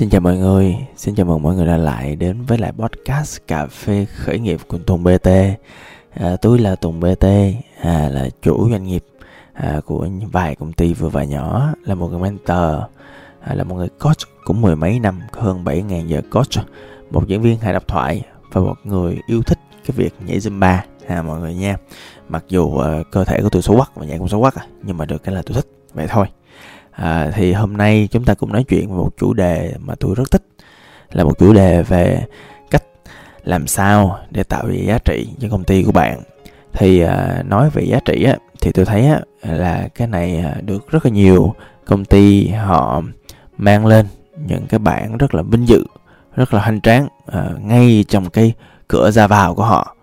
Xin chào mọi người, xin chào mừng mọi người đã lại đến với lại podcast Cà phê khởi nghiệp của Tùng BT à, Tôi là Tùng BT, à, là chủ doanh nghiệp à, của vài công ty vừa và nhỏ Là một người mentor, à, là một người coach cũng mười mấy năm, hơn 7.000 giờ coach Một diễn viên hài độc thoại và một người yêu thích cái việc nhảy Zumba. À, mọi người nha Mặc dù à, cơ thể của tôi xấu quắc và nhảy cũng xấu quắc à, nhưng mà được cái là tôi thích, vậy thôi à, thì hôm nay chúng ta cùng nói chuyện về một chủ đề mà tôi rất thích là một chủ đề về cách làm sao để tạo ra giá trị cho công ty của bạn. Thì à, nói về giá trị á thì tôi thấy á là cái này à, được rất là nhiều công ty họ mang lên những cái bảng rất là vinh dự rất là hoành tráng à, ngay trong cái cửa ra vào của họ.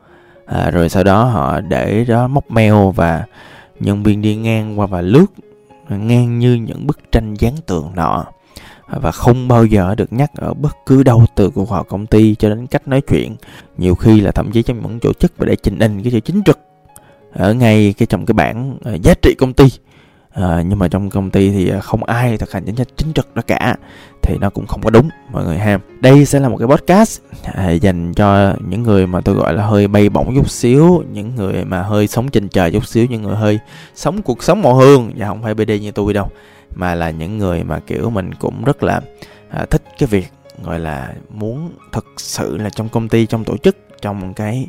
À, rồi sau đó họ để đó móc mail và nhân viên đi ngang qua và lướt ngang như những bức tranh dán tường nọ, và không bao giờ được nhắc ở bất cứ đâu, từ cuộc họp công ty cho đến cách nói chuyện, nhiều khi là thậm chí trong những chỗ chức và để trình in cái chữ chính trực. Ở ngay cái trong cái bảng ờ, giá trị công ty à, nhưng mà trong công ty thì ờ, không ai thực hành chính sách chính trực đó cả thì nó cũng không có đúng mọi người ha. Đây sẽ là một cái podcast à, dành cho những người mà tôi gọi là hơi bay bổng chút xíu những người mà hơi sống trên trời chút xíu những người hơi sống cuộc sống màu hương và không phải bd như tôi đâu mà là những người mà kiểu mình cũng rất là à, thích cái việc gọi là muốn thực sự là trong công ty trong tổ chức trong cái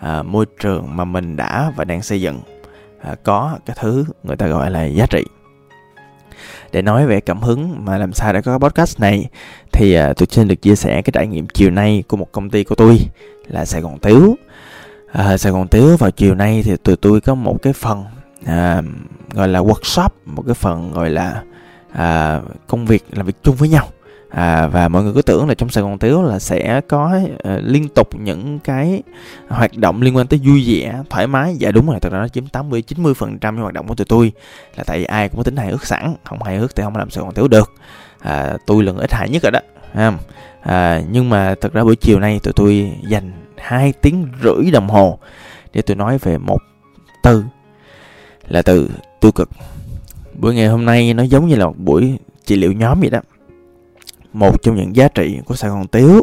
à, môi trường mà mình đã và đang xây dựng à, có cái thứ người ta gọi là giá trị. Để nói về cảm hứng mà làm sao để có cái podcast này thì à, tôi xin được chia sẻ cái trải nghiệm chiều nay của một công ty của tôi là Sài Gòn Tiếu. À, Sài Gòn Tiếu vào chiều nay thì tụi tôi có một cái phần à, gọi là workshop một cái phần gọi là à, công việc làm việc chung với nhau à, và mọi người cứ tưởng là trong Sài Gòn Tiếu là sẽ có uh, liên tục những cái hoạt động liên quan tới vui vẻ thoải mái. Dạ đúng rồi thật ra nó chiếm 80 90 phần trăm hoạt động của tụi tôi. Là tại vì ai cũng có tính hài hước sẵn không hài hước thì không làm Sài Gòn Tiếu được. À, tôi là người ít hài nhất rồi đó à, nhưng mà thật ra buổi chiều nay tụi tôi dành hai tiếng rưỡi đồng hồ để tôi nói về một từ là từ tiêu cực. Buổi ngày hôm nay nó giống như là một buổi trị liệu nhóm vậy đó một trong những giá trị của Sài Gòn Tiếu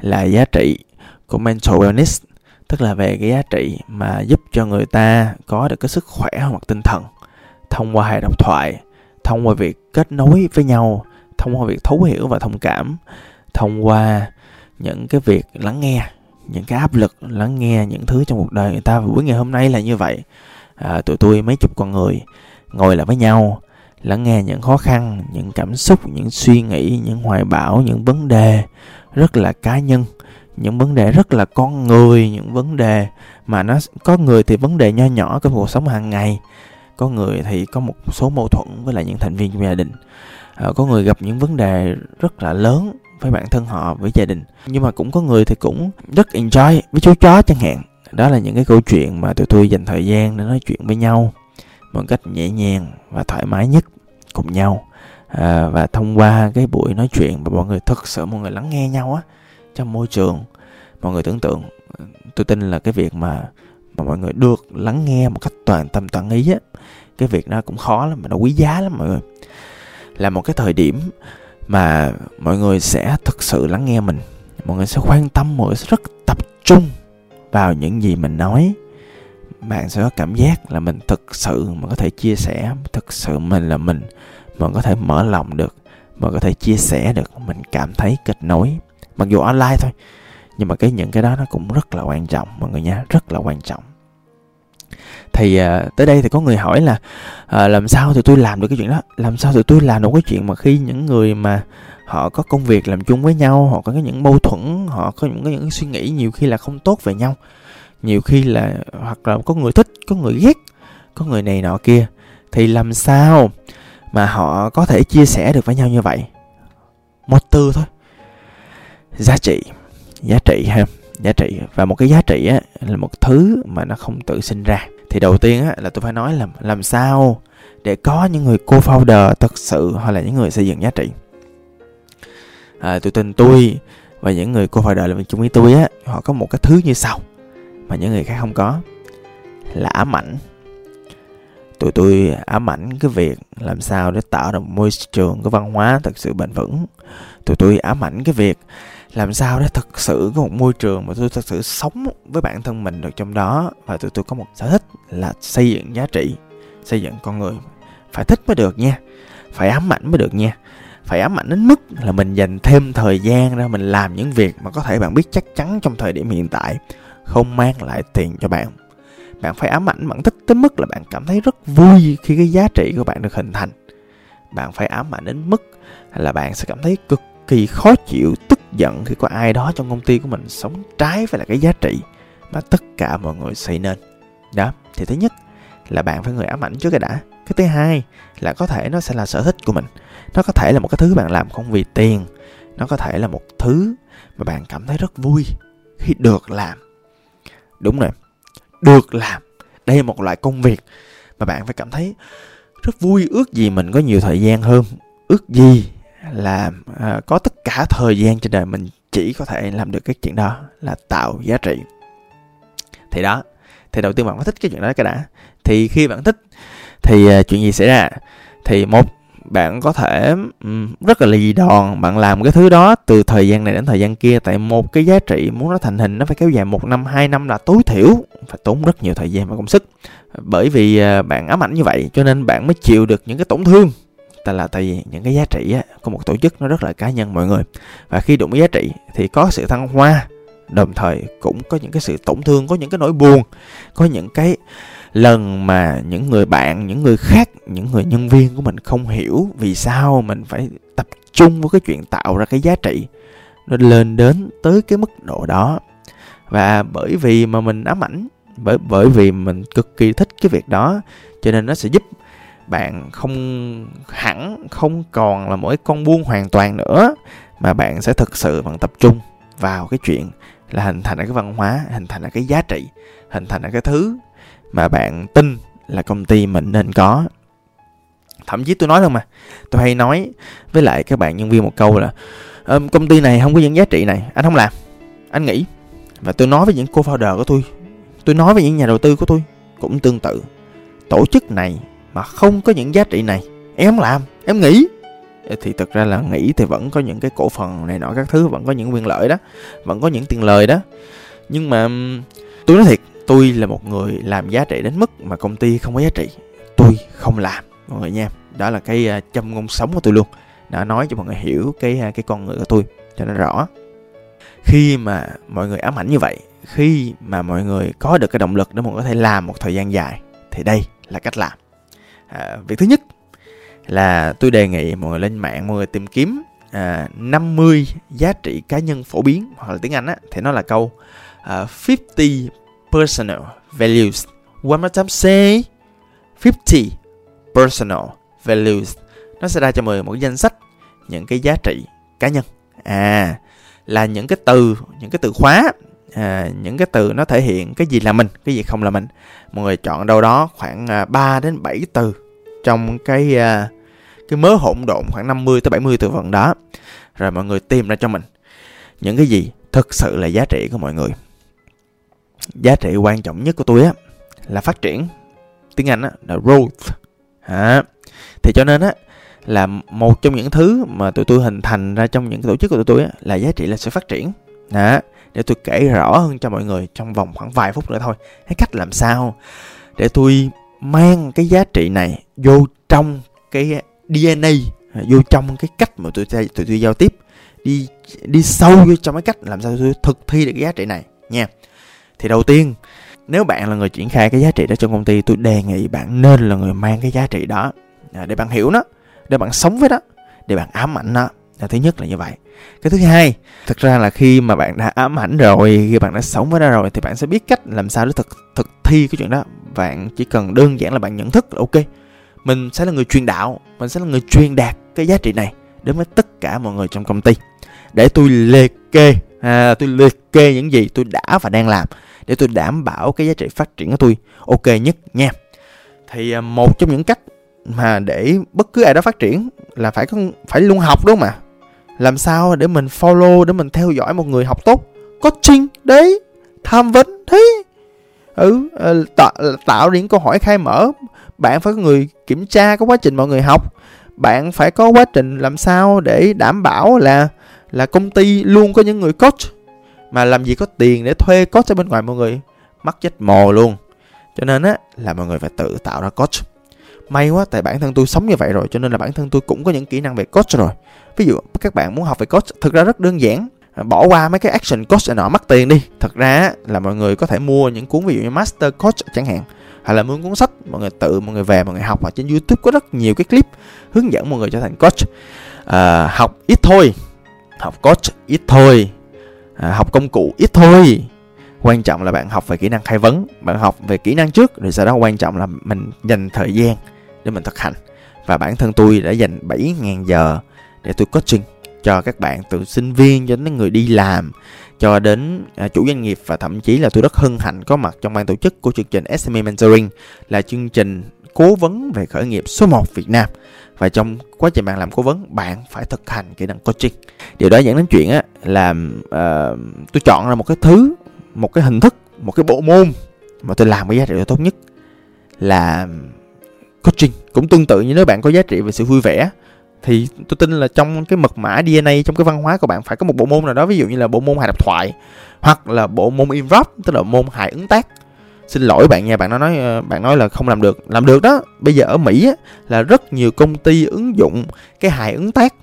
là giá trị của mental wellness tức là về cái giá trị mà giúp cho người ta có được cái sức khỏe hoặc tinh thần thông qua hệ độc thoại thông qua việc kết nối với nhau thông qua việc thấu hiểu và thông cảm thông qua những cái việc lắng nghe những cái áp lực lắng nghe những thứ trong cuộc đời người ta. Và buổi ngày hôm nay là như vậy. À, tụi tôi mấy chục con người ngồi lại với nhau lắng nghe những khó khăn những cảm xúc những suy nghĩ những hoài bão những vấn đề rất là cá nhân những vấn đề rất là con người những vấn đề mà nó có người thì vấn đề nho nhỏ trong cuộc sống hàng ngày có người thì có một số mâu thuẫn với lại những thành viên trong gia đình. À, có người gặp những vấn đề rất là lớn với bản thân họ với gia đình. Nhưng mà cũng có người thì cũng rất enjoy với chú chó chẳng hạn. Đó là những cái câu chuyện mà tụi tôi dành thời gian để nói chuyện với nhau một cách nhẹ nhàng và thoải mái nhất cùng nhau. À, và thông qua cái buổi nói chuyện và mọi người thực sự mọi người lắng nghe nhau á trong môi trường mọi người tưởng tượng tôi tin là cái việc mà mà mọi người được lắng nghe một cách toàn tâm toàn ý á cái việc đó cũng khó lắm mà nó quý giá lắm mọi người. Là một cái thời điểm mà mọi người sẽ thực sự lắng nghe mình mọi người sẽ quan tâm mọi người sẽ rất tập trung vào những gì mình nói bạn sẽ có cảm giác là mình thực sự mà có thể chia sẻ thực sự mình là mình mình có thể mở lòng được mình có thể chia sẻ được mình cảm thấy kết nối. Mặc dù online thôi nhưng mà cái những cái đó nó cũng rất là quan trọng mọi người nha rất là quan trọng. Thì à, tới đây thì có người hỏi là à, làm sao thì tôi làm được cái chuyện đó? Làm sao thì tôi làm được cái chuyện mà khi những người mà họ có công việc làm chung với nhau họ có những mâu thuẫn họ có những cái những suy nghĩ nhiều khi là không tốt về nhau? Nhiều khi là hoặc là có người thích có người ghét có người này nọ kia thì làm sao mà họ có thể chia sẻ được với nhau như vậy? Một từ thôi. Giá trị giá trị ha giá trị. Và một cái giá trị á là một thứ mà nó không tự sinh ra. Thì đầu tiên á là tôi phải nói là làm sao để có những người co-founder thật sự hoặc là những người xây dựng giá trị. À, tôi tin tôi và những người co-founder làm việc chung với tôi á họ có một cái thứ như sau mà những người khác không có, là ám ảnh. Tụi tôi ám ảnh cái việc làm sao để tạo ra một môi trường, cái văn hóa thật sự bền vững. Tụi tôi ám ảnh cái việc làm sao để thực sự có một môi trường mà tôi thực sự sống với bản thân mình được trong đó, và tụi tôi có một sở thích là xây dựng giá trị, xây dựng con người. Phải thích mới được nha, phải ám ảnh mới được nha. Phải ám ảnh đến mức là mình dành thêm thời gian ra mình làm những việc mà có thể bạn biết chắc chắn trong thời điểm hiện tại không mang lại tiền cho bạn. Bạn phải ám ảnh bạn thích tới mức là bạn cảm thấy rất vui khi cái giá trị của bạn được hình thành. Bạn phải ám ảnh đến mức là bạn sẽ cảm thấy cực kỳ khó chịu, tức giận khi có ai đó trong công ty của mình sống trái với là cái giá trị mà tất cả mọi người xây nên. Đó, thì thứ nhất là bạn phải người ám ảnh trước cái đã. Cái thứ hai là có thể nó sẽ là sở thích của mình. Nó có thể là một cái thứ bạn làm không vì tiền. Nó có thể là một thứ mà bạn cảm thấy rất vui khi được làm đúng rồi. Được làm. Đây là một loại công việc mà bạn phải cảm thấy rất vui ước gì mình có nhiều thời gian hơn. Ước gì là à, có tất cả thời gian trên đời mình chỉ có thể làm được cái chuyện đó là tạo giá trị. Thì đó thì đầu tiên bạn phải thích cái chuyện đó cái đã. Thì khi bạn thích thì uh, chuyện gì xảy ra? Thì một bạn có thể ừ, rất là lì đòn bạn làm cái thứ đó từ thời gian này đến thời gian kia. Tại một cái giá trị muốn nó thành hình nó phải kéo dài một năm hai năm là tối thiểu phải tốn rất nhiều thời gian và công sức. Bởi vì à, bạn ám ảnh như vậy cho nên bạn mới chịu được những cái tổn thương. Tại là tại vì những cái giá trị á, của một tổ chức nó rất là cá nhân mọi người. Và khi đụng giá trị thì có sự thăng hoa đồng thời cũng có những cái sự tổn thương có những cái nỗi buồn có những cái lần mà những người bạn, những người khác, những người nhân viên của mình không hiểu vì sao mình phải tập trung với cái chuyện tạo ra cái giá trị nó lên đến tới cái mức độ đó. Và bởi vì mà mình ám ảnh, bởi bởi vì mình cực kỳ thích cái việc đó, cho nên nó sẽ giúp bạn không hẳn, không còn là mỗi con buôn hoàn toàn nữa, mà bạn sẽ thực sự bạn tập trung vào cái chuyện là hình thành ra cái văn hóa, hình thành ra cái giá trị, hình thành ra cái thứ mà bạn tin là công ty mình nên có. Thậm chí tôi nói luôn mà tôi hay nói với lại các bạn nhân viên một câu là um, công ty này không có những giá trị này anh không làm anh nghĩ và tôi nói với những cô founder của tôi tôi nói với những nhà đầu tư của tôi cũng tương tự. Tổ chức này mà không có những giá trị này em không làm em nghĩ thì thực ra là nghĩ thì vẫn có những cái cổ phần này nọ các thứ vẫn có những quyền lợi đó vẫn có những tiền lời đó. Nhưng mà tôi nói thiệt tôi là một người làm giá trị đến mức mà công ty không có giá trị. Tôi không làm mọi người nha. Đó là cái à, châm ngôn sống của tôi luôn. Đã nói cho mọi người hiểu cái à, cái con người của tôi cho nó rõ. Khi mà mọi người ám ảnh như vậy khi mà mọi người có được cái động lực để mọi người có thể làm một thời gian dài thì đây là cách làm. À, việc thứ nhất là tôi đề nghị mọi người lên mạng mọi người tìm kiếm à, 50 giá trị cá nhân phổ biến hoặc là tiếng Anh á thì nó là câu uh, à, 50 personal values. One more time say 50 personal values. Nó sẽ ra cho mọi người một danh sách những cái giá trị cá nhân. À là những cái từ, những cái từ khóa à, những cái từ nó thể hiện cái gì là mình, cái gì không là mình. Mọi người chọn đâu đó khoảng à, 3 đến 7 từ trong cái à, cái mớ hỗn độn khoảng 50 tới 70 từ vựng đó. Rồi mọi người tìm ra cho mình những cái gì thực sự là giá trị của mọi người. Giá trị quan trọng nhất của tôi á là phát triển. Tiếng Anh á là growth. À, thì cho nên á là một trong những thứ mà tụi tôi hình thành ra trong những tổ chức của tụi tôi á, là giá trị là sự phát triển. Đó, để tôi kể rõ hơn cho mọi người trong vòng khoảng vài phút nữa thôi. Cái cách làm sao để tôi mang cái giá trị này vô trong cái DNA vô trong cái cách mà tụi tôi, tụi tôi giao tiếp đi đi sâu vô trong cái cách làm sao tôi thực thi được cái giá trị này nha thì đầu tiên nếu bạn là người triển khai cái giá trị đó trong công ty tôi đề nghị bạn nên là người mang cái giá trị đó à, để bạn hiểu nó để bạn sống với nó để bạn ám ảnh nó. Là thứ nhất là như vậy. Cái thứ hai thực ra là khi mà bạn đã ám ảnh rồi khi bạn đã sống với nó rồi thì bạn sẽ biết cách làm sao để thực thực thi cái chuyện đó. Bạn chỉ cần đơn giản là bạn nhận thức là ok mình sẽ là người truyền đạo mình sẽ là người truyền đạt cái giá trị này đến với tất cả mọi người trong công ty. Để tôi liệt kê à, tôi liệt kê những gì tôi đã và đang làm để tôi đảm bảo cái giá trị phát triển của tôi. Ok nhất nha. Thì à, một trong những cách mà để bất cứ ai đó phát triển là phải có phải luôn học đúng không ạ? Làm sao để mình follow để mình theo dõi một người học tốt? Coaching đấy. Tham vấn thế. Ừ ờ, tạo, tạo những câu hỏi khai mở. Bạn phải có người kiểm tra có quá trình mọi người học. Bạn phải có quá trình làm sao để đảm bảo là là công ty luôn có những người coach mà làm gì có tiền để thuê coach ở bên ngoài mọi người? Mắc chết mồ luôn. Cho nên á là mọi người phải tự tạo ra coach. May quá tại bản thân tôi sống như vậy rồi cho nên là bản thân tôi cũng có những kỹ năng về coach rồi. Ví dụ các bạn muốn học về coach thực ra rất đơn giản. À, bỏ qua mấy cái action coach này nọ mất tiền đi. Thật ra là mọi người có thể mua những cuốn ví dụ như master coach chẳng hạn hay là mua cuốn sách mọi người tự mọi người về mọi người học. Ở trên youtube có rất nhiều cái clip hướng dẫn mọi người trở thành coach. À, học ít thôi. Học coach ít thôi à, học công cụ ít thôi. Quan trọng là bạn học về kỹ năng khai vấn bạn học về kỹ năng trước rồi sau đó quan trọng là mình dành thời gian để mình thực hành. Và bản thân tôi đã dành 7.000 giờ để tôi coaching cho các bạn từ sinh viên cho đến người đi làm cho đến à, chủ doanh nghiệp và thậm chí là tôi rất hân hạnh có mặt trong ban tổ chức của chương trình SME Mentoring là chương trình cố vấn về khởi nghiệp số 1 Việt Nam và trong quá trình bạn làm cố vấn bạn phải thực hành kỹ năng coaching. Điều đó dẫn đến chuyện á là uh, tôi chọn ra một cái thứ một cái hình thức một cái bộ môn mà tôi làm cái giá trị tốt nhất là coaching. Cũng tương tự như nếu bạn có giá trị về sự vui vẻ thì tôi tin là trong cái mật mã DNA trong cái văn hóa của bạn phải có một bộ môn nào đó ví dụ như là bộ môn hài độc thoại hoặc là bộ môn improv tức là môn hài ứng tác xin lỗi bạn nha bạn nói nói bạn nói là không làm được. Làm được đó bây giờ ở mỹ á, là rất nhiều công ty ứng dụng cái hài ứng tác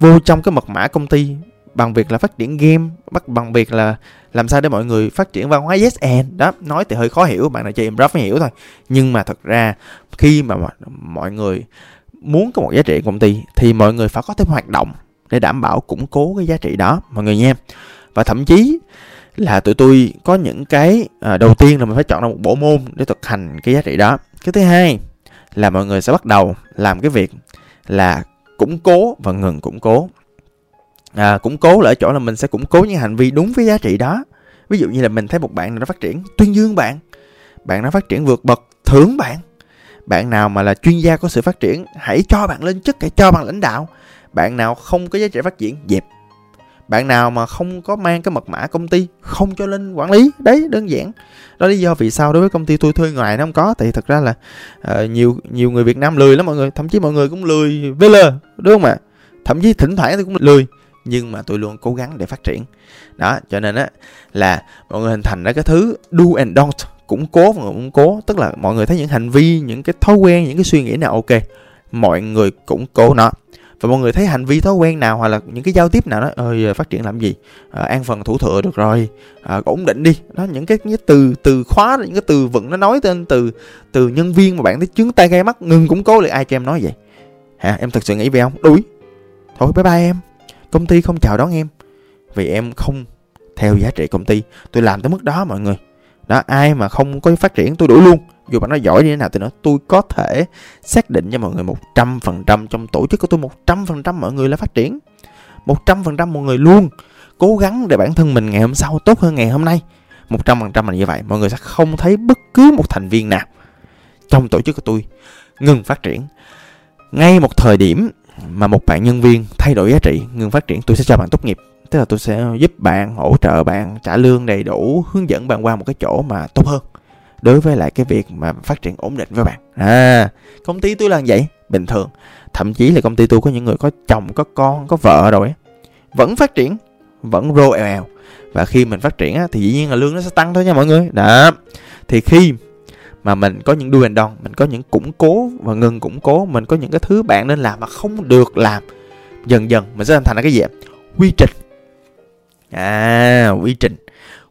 vô trong cái mật mã công ty bằng việc là phát triển game bắt bằng việc là làm sao để mọi người phát triển văn hóa yes and. Đó nói thì hơi khó hiểu bạn nào chơi em mới hiểu thôi. Nhưng mà thật ra khi mà mọi người muốn có một giá trị công ty thì mọi người phải có thêm hoạt động để đảm bảo củng cố cái giá trị đó mọi người nha. Và thậm chí là tụi tôi có những cái à, đầu tiên là mình phải chọn ra một bộ môn để thực hành cái giá trị đó. Cái thứ hai là mọi người sẽ bắt đầu làm cái việc là củng cố và ngừng củng cố. À, củng cố là ở chỗ là mình sẽ củng cố những hành vi đúng với giá trị đó. Ví dụ như là mình thấy một bạn nào nó phát triển tuyên dương bạn. Bạn nó phát triển vượt bậc thưởng bạn. Bạn nào mà là chuyên gia có sự phát triển hãy cho bạn lên chức hãy cho bạn lãnh đạo. Bạn nào không có giá trị phát triển dẹp bạn nào mà không có mang cái mật mã công ty không cho lên quản lý đấy đơn giản. Đó lý do vì sao đối với công ty tôi thuê ngoài nó không có. Thì thật ra là uh, nhiều nhiều người việt nam lười lắm mọi người thậm chí mọi người cũng lười vl đúng không ạ? Thậm chí thỉnh thoảng tôi cũng lười nhưng mà tôi luôn cố gắng để phát triển. Đó cho nên á là mọi người hình thành ra cái thứ do and don't củng cố và củng cố. Tức là mọi người thấy những hành vi những cái thói quen những cái suy nghĩ nào ok mọi người củng cố nó và mọi người thấy hành vi thói quen nào hoặc là những cái giao tiếp nào đó ơi phát triển làm gì? À, an phần thủ thừa được rồi. À, ổn định đi. Đó những cái, những cái từ từ khóa những cái từ vựng nó nói tên từ từ nhân viên mà bạn thấy chứng tay gai mắt ngừng củng cố lại ai cho em nói vậy? Hả? Em thật sự nghĩ về không? Đuổi. Thôi bye bye em. Công ty không chào đón em. Vì em không theo giá trị công ty. Tôi làm tới mức đó mọi người đó, ai mà không có phát triển, tôi đuổi luôn. Dù bạn nói giỏi như thế nào thì nó tôi có thể xác định cho mọi người một trăm phần trăm, trong tổ chức của tôi một trăm phần trăm mọi người là phát triển. một trăm phần trăm mọi người luôn cố gắng để bản thân mình ngày hôm sau tốt hơn ngày hôm nay. một trăm phần trăm là như vậy, mọi người sẽ không thấy bất cứ một thành viên nào trong tổ chức của tôi ngừng phát triển. Ngay một thời điểm mà một bạn nhân viên thay đổi giá trị, ngừng phát triển, tôi sẽ cho bạn tốt nghiệp tức là tôi sẽ giúp bạn hỗ trợ bạn trả lương đầy đủ hướng dẫn bạn qua một cái chỗ mà tốt hơn đối với lại cái việc mà phát triển ổn định với bạn. À công ty tôi là vậy bình thường. Thậm chí là công ty tôi có những người có chồng có con có vợ rồi vẫn phát triển vẫn rô eo eo. Và khi mình phát triển á, thì dĩ nhiên là lương nó sẽ tăng thôi nha mọi người. Đó. Thì khi mà mình có những đuôi and đòn mình có những củng cố và ngừng củng cố mình có những cái thứ bạn nên làm mà không được làm dần dần mình sẽ thành cái gì quy trình à quy trình.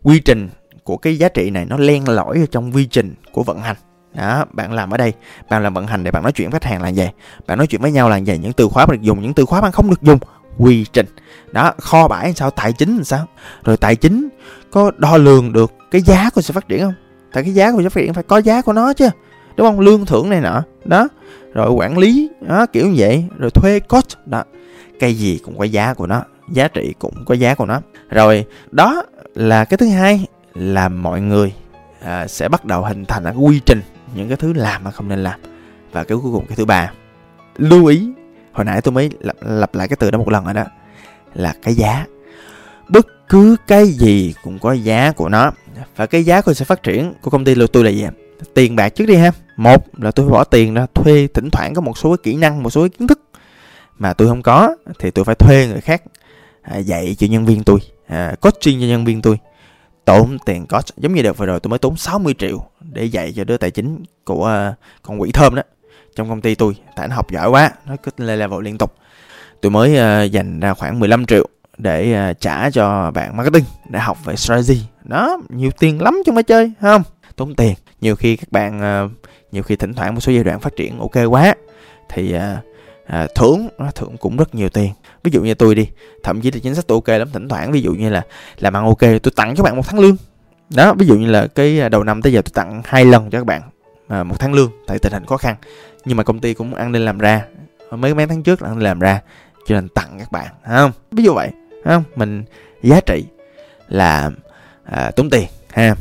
Quy trình của cái giá trị này nó len lỏi ở trong quy trình của vận hành. Đó, bạn làm ở đây, bạn làm vận hành để bạn nói chuyện với khách hàng là gì bạn nói chuyện với nhau là gì những từ khóa bạn được dùng, những từ khóa bạn không được dùng. Quy trình. Đó, kho bãi sao, tài chính làm sao? Rồi tài chính có đo lường được cái giá của sự phát triển không? Tại cái giá của sự phát triển phải có giá của nó chứ, đúng không? Lương thưởng này nọ. Đó, rồi quản lý, đó, kiểu như vậy. Rồi thuê coach. Đó cây gì cũng có giá của nó giá trị cũng có giá của nó. Rồi đó là cái thứ hai là mọi người à, sẽ bắt đầu hình thành cái quy trình những cái thứ làm mà không nên làm. Và cái cuối cùng cái thứ ba lưu ý hồi nãy tôi mới lặp, lặp lại cái từ đó một lần rồi đó là cái giá. Bất cứ cái gì cũng có giá của nó và cái giá của sự phát triển của công ty của tôi là gì tiền bạc trước đi ha. Một là tôi bỏ tiền ra thuê thỉnh thoảng có một số cái kỹ năng một số cái kiến thức mà tôi không có thì tôi phải thuê người khác à, dạy cho nhân viên tôi. À, coaching cho nhân viên tôi. Tốn tiền coach. Giống như đợt vừa rồi tôi mới tốn 60 triệu để dạy cho đứa tài chính của uh, con quỷ thơm đó trong công ty tôi. Tại nó học giỏi quá nó cứ lên level liên tục. Tôi mới uh, dành ra khoảng 15 triệu để uh, trả cho bạn marketing để học về strategy. Đó nhiều tiền lắm chứ không chơi không? Tốn tiền. Nhiều khi các bạn uh, nhiều khi thỉnh thoảng một số giai đoạn phát triển ok quá thì uh, à, thưởng nó thưởng cũng rất nhiều tiền. Ví dụ như tôi đi thậm chí là chính sách tôi ok lắm thỉnh thoảng ví dụ như là làm ăn ok tôi tặng cho bạn một tháng lương. Đó ví dụ như là cái à, đầu năm tới giờ tôi tặng hai lần cho các bạn à, một tháng lương tại tình hình khó khăn. Nhưng mà công ty cũng ăn nên làm ra mấy mấy tháng trước là ăn nên làm ra cho nên tặng các bạn không? Ví dụ vậy không? Mình giá trị là à, tốn tiền ha.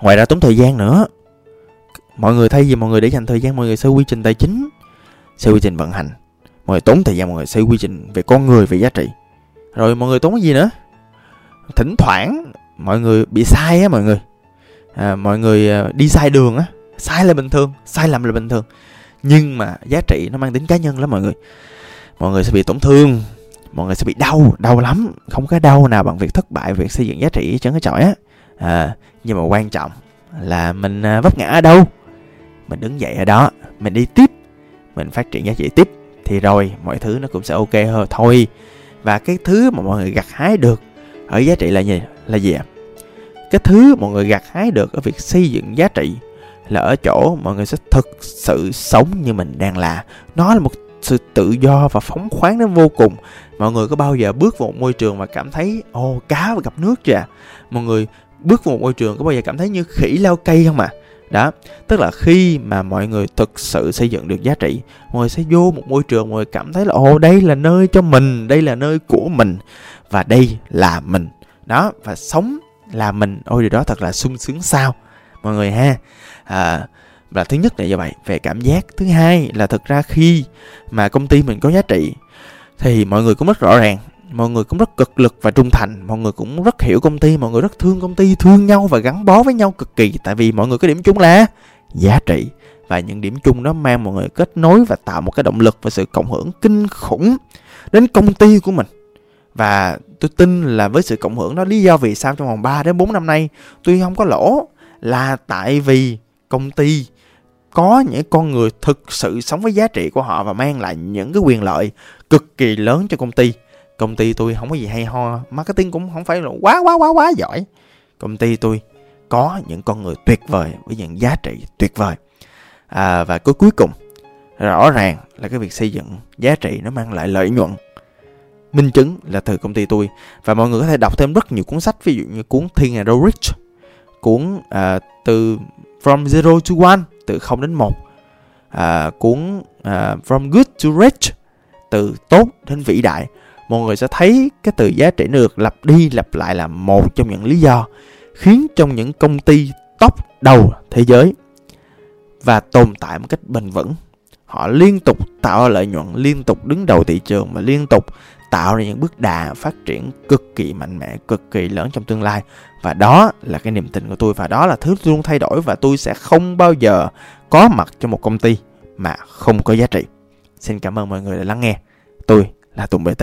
Ngoài ra tốn thời gian nữa. Mọi người thay vì mọi người để dành thời gian mọi người xây quy trình tài chính xây quy trình vận hành. Mọi người tốn thời gian mọi người xây quy trình về con người về giá trị. Rồi mọi người tốn cái gì nữa? Thỉnh thoảng mọi người bị sai á mọi người. À, mọi người à, đi sai đường á. Sai là bình thường sai lầm là bình thường. Nhưng mà giá trị nó mang tính cá nhân lắm mọi người. Mọi người sẽ bị tổn thương mọi người sẽ bị đau đau lắm. Không có đau nào bằng việc thất bại việc xây dựng giá trị chẳng cái chọi á. À, nhưng mà quan trọng là mình à, vấp ngã ở đâu? Mình đứng dậy ở đó mình đi tiếp mình phát triển giá trị tiếp, thì rồi mọi thứ nó cũng sẽ ok hơn. Thôi, và cái thứ mà mọi người gặt hái được ở giá trị là gì? Là gì ạ? Cái thứ mọi người gặt hái được ở việc xây dựng giá trị là ở chỗ mọi người sẽ thực sự sống như mình đang là. Nó là một sự tự do và phóng khoáng đến vô cùng. Mọi người có bao giờ bước vào một môi trường và cảm thấy, ồ, cá và gặp nước chưa mọi người bước vào một môi trường có bao giờ cảm thấy như khỉ leo cây không ạ? à? Đó tức là khi mà mọi người thực sự xây dựng được giá trị mọi người sẽ vô một môi trường mọi người cảm thấy là ồ đây là nơi cho mình đây là nơi của mình. Và đây là mình. Đó và sống là mình. Ôi điều đó thật là sung sướng sao? Mọi người ha. À, là thứ nhất là như vậy về cảm giác. Thứ hai là thực ra khi mà công ty mình có giá trị thì mọi người cũng rất rõ ràng mọi người cũng rất cực lực và trung thành. Mọi người cũng rất hiểu công ty. Mọi người rất thương công ty, thương nhau và gắn bó với nhau cực kỳ. Tại vì mọi người có điểm chung là giá trị. Và những điểm chung đó mang mọi người kết nối và tạo một cái động lực và sự cộng hưởng kinh khủng đến công ty của mình. Và tôi tin là với sự cộng hưởng đó, lý do vì sao trong vòng 3 đến 4 năm nay tôi không có lỗ là tại vì công ty có những con người thực sự sống với giá trị của họ và mang lại những cái quyền lợi cực kỳ lớn cho công ty công ty tôi không có gì hay ho marketing cũng không phải là quá quá quá quá giỏi. Công ty tôi có những con người tuyệt vời với những giá trị tuyệt vời. À, và cuối cuối cùng rõ ràng là cái việc xây dựng giá trị nó mang lại lợi nhuận. Minh chứng là từ công ty tôi. Và mọi người có thể đọc thêm rất nhiều cuốn sách ví dụ như cuốn Thiên Hà Rich cuốn à, từ From Zero to One từ 0 đến 1 à, cuốn à, From Good to Rich từ tốt đến vĩ đại mọi người sẽ thấy cái từ giá trị được lặp đi lặp lại là một trong những lý do khiến trong những công ty top đầu thế giới và tồn tại một cách bền vững, họ liên tục tạo lợi nhuận, liên tục đứng đầu thị trường và liên tục tạo ra những bước đà phát triển cực kỳ mạnh mẽ, cực kỳ lớn trong tương lai. Và đó là cái niềm tin của tôi và đó là thứ luôn thay đổi và tôi sẽ không bao giờ có mặt trong một công ty mà không có giá trị. Xin cảm ơn mọi người đã lắng nghe. Tôi là tùng bt